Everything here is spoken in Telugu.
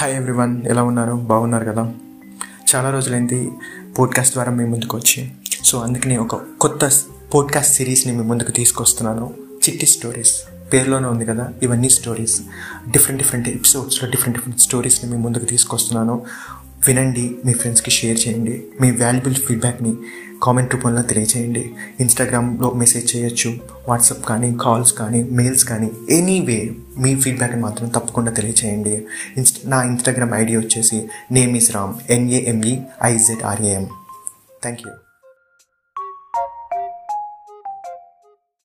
హాయ్ ఎవ్రీవన్ ఎలా ఉన్నారు? బాగున్నారు కదా? చాలా రోజులైంది పోడ్కాస్ట్ ద్వారా మీ ముందుకు వచ్చి. సో అందుకని ఒక కొత్త పోడ్కాస్ట్ సిరీస్ని మీ ముందుకు తీసుకొస్తున్నాను. చిట్టి స్టోరీస్ పేరులోనే ఉంది కదా? ఇవన్నీ స్టోరీస్ డిఫరెంట్ డిఫరెంట్ ఎపిసోడ్స్లో డిఫరెంట్ డిఫరెంట్ స్టోరీస్ని మీ ముందుకు తీసుకొస్తున్నాను. వినండి మీ ఫ్రెండ్స్కి షేర్ చేయండి. మీ వాల్యుబుల్ ఫీడ్బ్యాక్ని కామెంట్ రూపంలో తెలియజేయండి ఇన్స్టాగ్రామ్లో మెసేజ్ చేయొచ్చు. వాట్సాప్ కానీ కాల్స్ కానీ మెయిల్స్ కానీ ఎనీవే మీ ఫీడ్బ్యాక్ని మాత్రం తప్పకుండా తెలియచేయండి. ఇన్స్ట్ నా ఇన్స్టాగ్రామ్ ఐడి వచ్చేసి name is Ram N A M E I Z R A M thank you